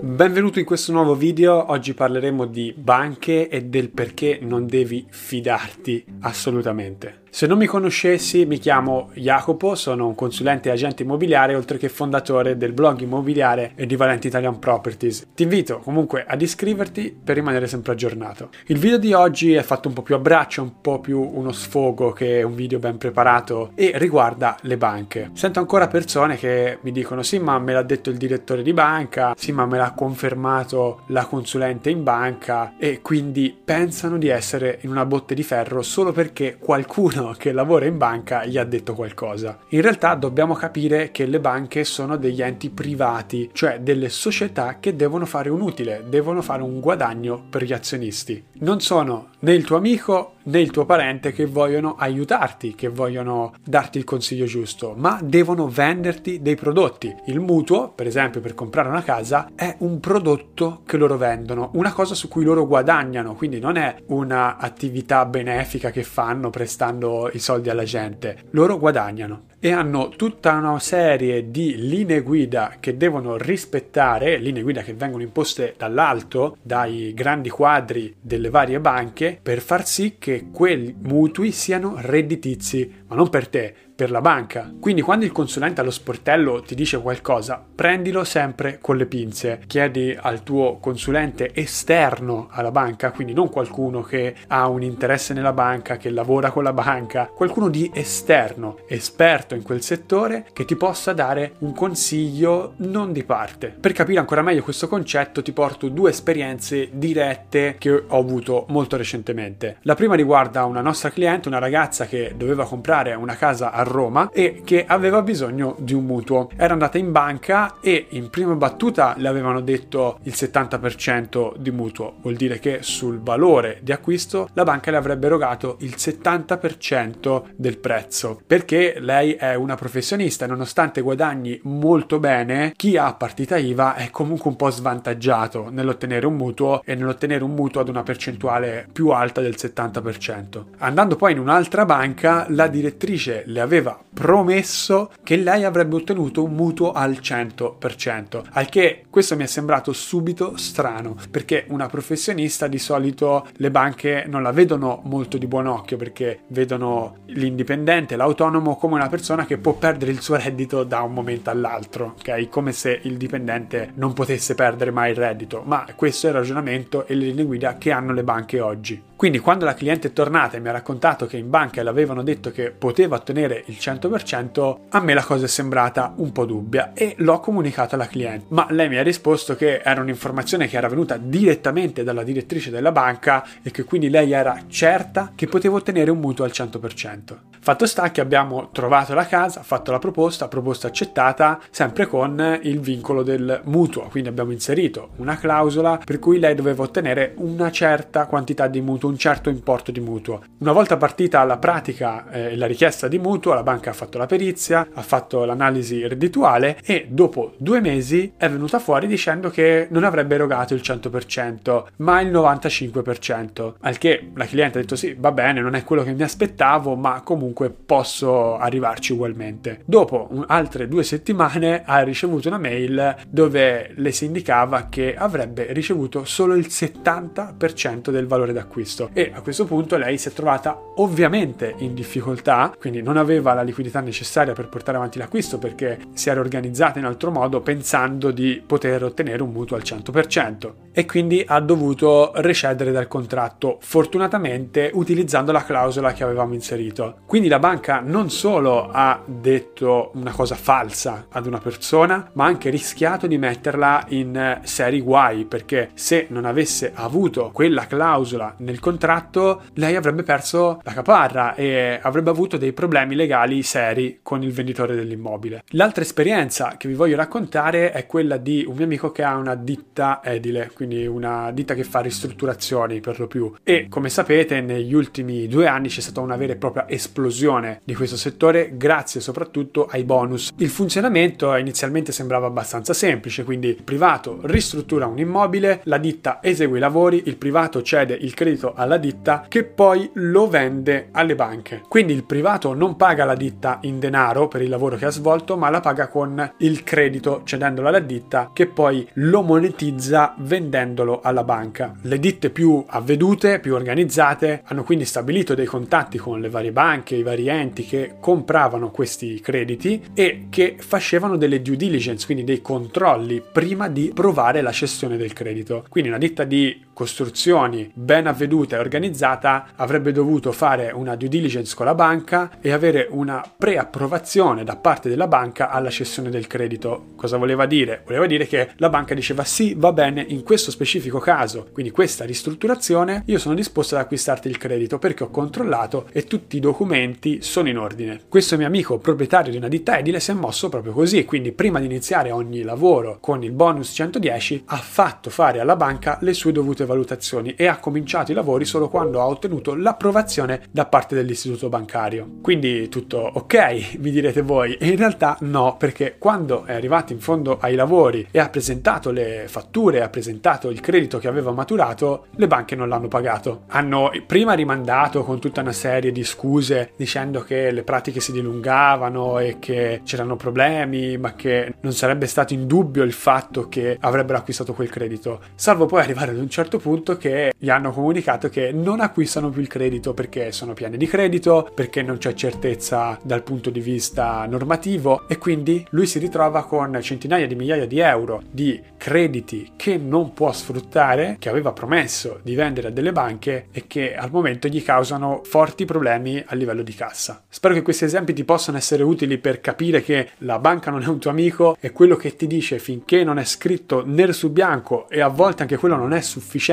Benvenuto in questo nuovo video, oggi parleremo di banche e del perché non devi fidarti assolutamente. Se non mi conoscessi, mi chiamo Jacopo, sono un consulente e agente immobiliare, oltre che fondatore del blog immobiliare e di Valente Italian Properties. Ti invito comunque ad iscriverti per rimanere sempre aggiornato. Il video di oggi è fatto un po' più a braccio, un po' più uno sfogo che un video ben preparato e riguarda le banche. Sento ancora persone che mi dicono sì ma me l'ha detto il direttore di banca, sì ma me l'ha confermato la consulente in banca e quindi pensano di essere in una botte di ferro solo perché qualcuno qualcuno che lavora in banca gli ha detto qualcosa. In realtà dobbiamo capire che le banche sono degli enti privati, cioè delle società che devono fare un utile, devono fare un guadagno per gli azionisti. Non sono né il tuo amico il tuo parente che vogliono aiutarti, che vogliono darti il consiglio giusto, ma devono venderti dei prodotti. Il mutuo, per esempio, per comprare una casa, è un prodotto che loro vendono, una cosa su cui loro guadagnano, quindi non è un'attività benefica che fanno prestando i soldi alla gente, loro guadagnano e hanno tutta una serie di linee guida che devono rispettare, linee guida che vengono imposte dall'alto, dai grandi quadri delle varie banche, per far sì che quei mutui siano redditizi, ma non per te, per la banca. Quindi quando il consulente allo sportello ti dice qualcosa, prendilo sempre con le pinze. Chiedi al tuo consulente esterno alla banca, quindi non qualcuno che ha un interesse nella banca, che lavora con la banca, qualcuno di esterno, esperto in quel settore, che ti possa dare un consiglio non di parte. Per capire ancora meglio questo concetto ti porto due esperienze dirette che ho avuto molto recentemente. La prima riguarda una nostra cliente, una ragazza che doveva comprare una casa a Roma e che aveva bisogno di un mutuo. Era andata in banca e in prima battuta le avevano detto il 70% di mutuo, vuol dire che sul valore di acquisto la banca le avrebbe erogato il 70% del prezzo, perché lei è una professionista nonostante guadagni molto bene, chi ha partita IVA è comunque un po' svantaggiato nell'ottenere un mutuo e nell'ottenere un mutuo ad una percentuale più alta del 70%. Andando poi in un'altra banca, la direttrice le aveva aveva promesso che lei avrebbe ottenuto un mutuo al 100%, al che questo mi è sembrato subito strano, perché una professionista di solito le banche non la vedono molto di buon occhio, perché vedono l'indipendente, l'autonomo come una persona che può perdere il suo reddito da un momento all'altro, ok? Come se il dipendente non potesse perdere mai il reddito, ma questo è il ragionamento e le linee guida che hanno le banche oggi. Quindi quando la cliente è tornata e mi ha raccontato che in banca le avevano detto che poteva ottenere il 100%, a me la cosa è sembrata un po' dubbia e l'ho comunicato alla cliente. Ma lei mi ha risposto che era un'informazione che era venuta direttamente dalla direttrice della banca e che quindi lei era certa che poteva ottenere un mutuo al 100%. Fatto sta che abbiamo trovato la casa, fatto la proposta, proposta accettata, sempre con il vincolo del mutuo, quindi abbiamo inserito una clausola per cui lei doveva ottenere una certa quantità di mutuo, un certo importo di mutuo. Una volta partita la pratica e eh, la richiesta di mutuo, la banca ha fatto la perizia, ha fatto l'analisi reddituale e dopo due mesi è venuta fuori dicendo che non avrebbe erogato il 100% ma il 95%, al che la cliente ha detto sì, va bene, non è quello che mi aspettavo, ma comunque comunque posso arrivarci ugualmente. Dopo altre due settimane ha ricevuto una mail dove le si indicava che avrebbe ricevuto solo il 70% del valore d'acquisto e a questo punto lei si è trovata ovviamente in difficoltà, quindi non aveva la liquidità necessaria per portare avanti l'acquisto perché si era organizzata in altro modo pensando di poter ottenere un mutuo al 100% e quindi ha dovuto recedere dal contratto, fortunatamente utilizzando la clausola che avevamo inserito. Quindi la banca non solo ha detto una cosa falsa ad una persona, ma ha anche rischiato di metterla in seri guai, perché se non avesse avuto quella clausola nel contratto, lei avrebbe perso la caparra e avrebbe avuto dei problemi legali seri con il venditore dell'immobile. L'altra esperienza che vi voglio raccontare è quella di un mio amico che ha una ditta edile, quindi quindi una ditta che fa ristrutturazioni per lo più. E come sapete, negli ultimi due anni c'è stata una vera e propria esplosione l'esplosione di questo settore grazie soprattutto ai bonus. Il funzionamento inizialmente sembrava abbastanza semplice, quindi il privato ristruttura un immobile, la ditta esegue i lavori, il privato cede il credito alla ditta che poi lo vende alle banche. Quindi il privato non paga la ditta in denaro per il lavoro che ha svolto, ma la paga con il credito cedendolo alla ditta che poi lo monetizza vendendolo alla banca. Le ditte più avvedute, più organizzate, hanno quindi stabilito dei contatti con le varie banche, i vari enti che compravano questi crediti e che facevano delle due diligence, quindi dei controlli prima di provare la cessione del credito. Quindi una ditta di costruzioni ben avveduta e organizzata avrebbe dovuto fare una due diligence con la banca e avere una preapprovazione da parte della banca alla cessione del credito. Cosa voleva dire? Voleva dire che la banca diceva sì, va bene, in questo specifico caso, quindi questa ristrutturazione, io sono disposto ad acquistarti il credito perché ho controllato e tutti i documenti sono in ordine. Questo mio amico proprietario di una ditta edile si è mosso proprio così, quindi prima di iniziare ogni lavoro con il bonus 110 ha fatto fare alla banca le sue dovute valutazioni e ha cominciato i lavori solo quando ha ottenuto l'approvazione da parte dell'istituto bancario. Quindi tutto ok, vi direte voi, e in realtà no, perché quando è arrivato in fondo ai lavori e ha presentato le fatture, ha presentato il credito che aveva maturato, le banche non l'hanno pagato. Hanno prima rimandato con tutta una serie di scuse dicendo che le pratiche si dilungavano e che c'erano problemi, ma che non sarebbe stato in dubbio il fatto che avrebbero acquistato quel credito, salvo poi arrivare ad un certo punto che gli hanno comunicato che non acquistano più il credito perché sono pieni di credito, perché non c'è certezza dal punto di vista normativo e quindi lui si ritrova con centinaia di migliaia di euro di crediti che non può sfruttare, che aveva promesso di vendere a delle banche e che al momento gli causano forti problemi a livello di cassa. Spero che questi esempi ti possano essere utili per capire che la banca non è un tuo amico e quello che ti dice finché non è scritto nero su bianco e a volte anche quello non è sufficiente,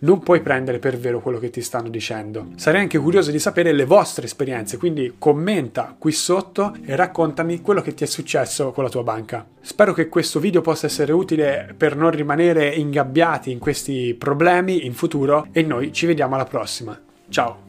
non puoi prendere per vero quello che ti stanno dicendo. Sarei anche curioso di sapere le vostre esperienze, quindi commenta qui sotto e raccontami quello che ti è successo con la tua banca. Spero che questo video possa essere utile per non rimanere ingabbiati in questi problemi in futuro e noi ci vediamo alla prossima. Ciao!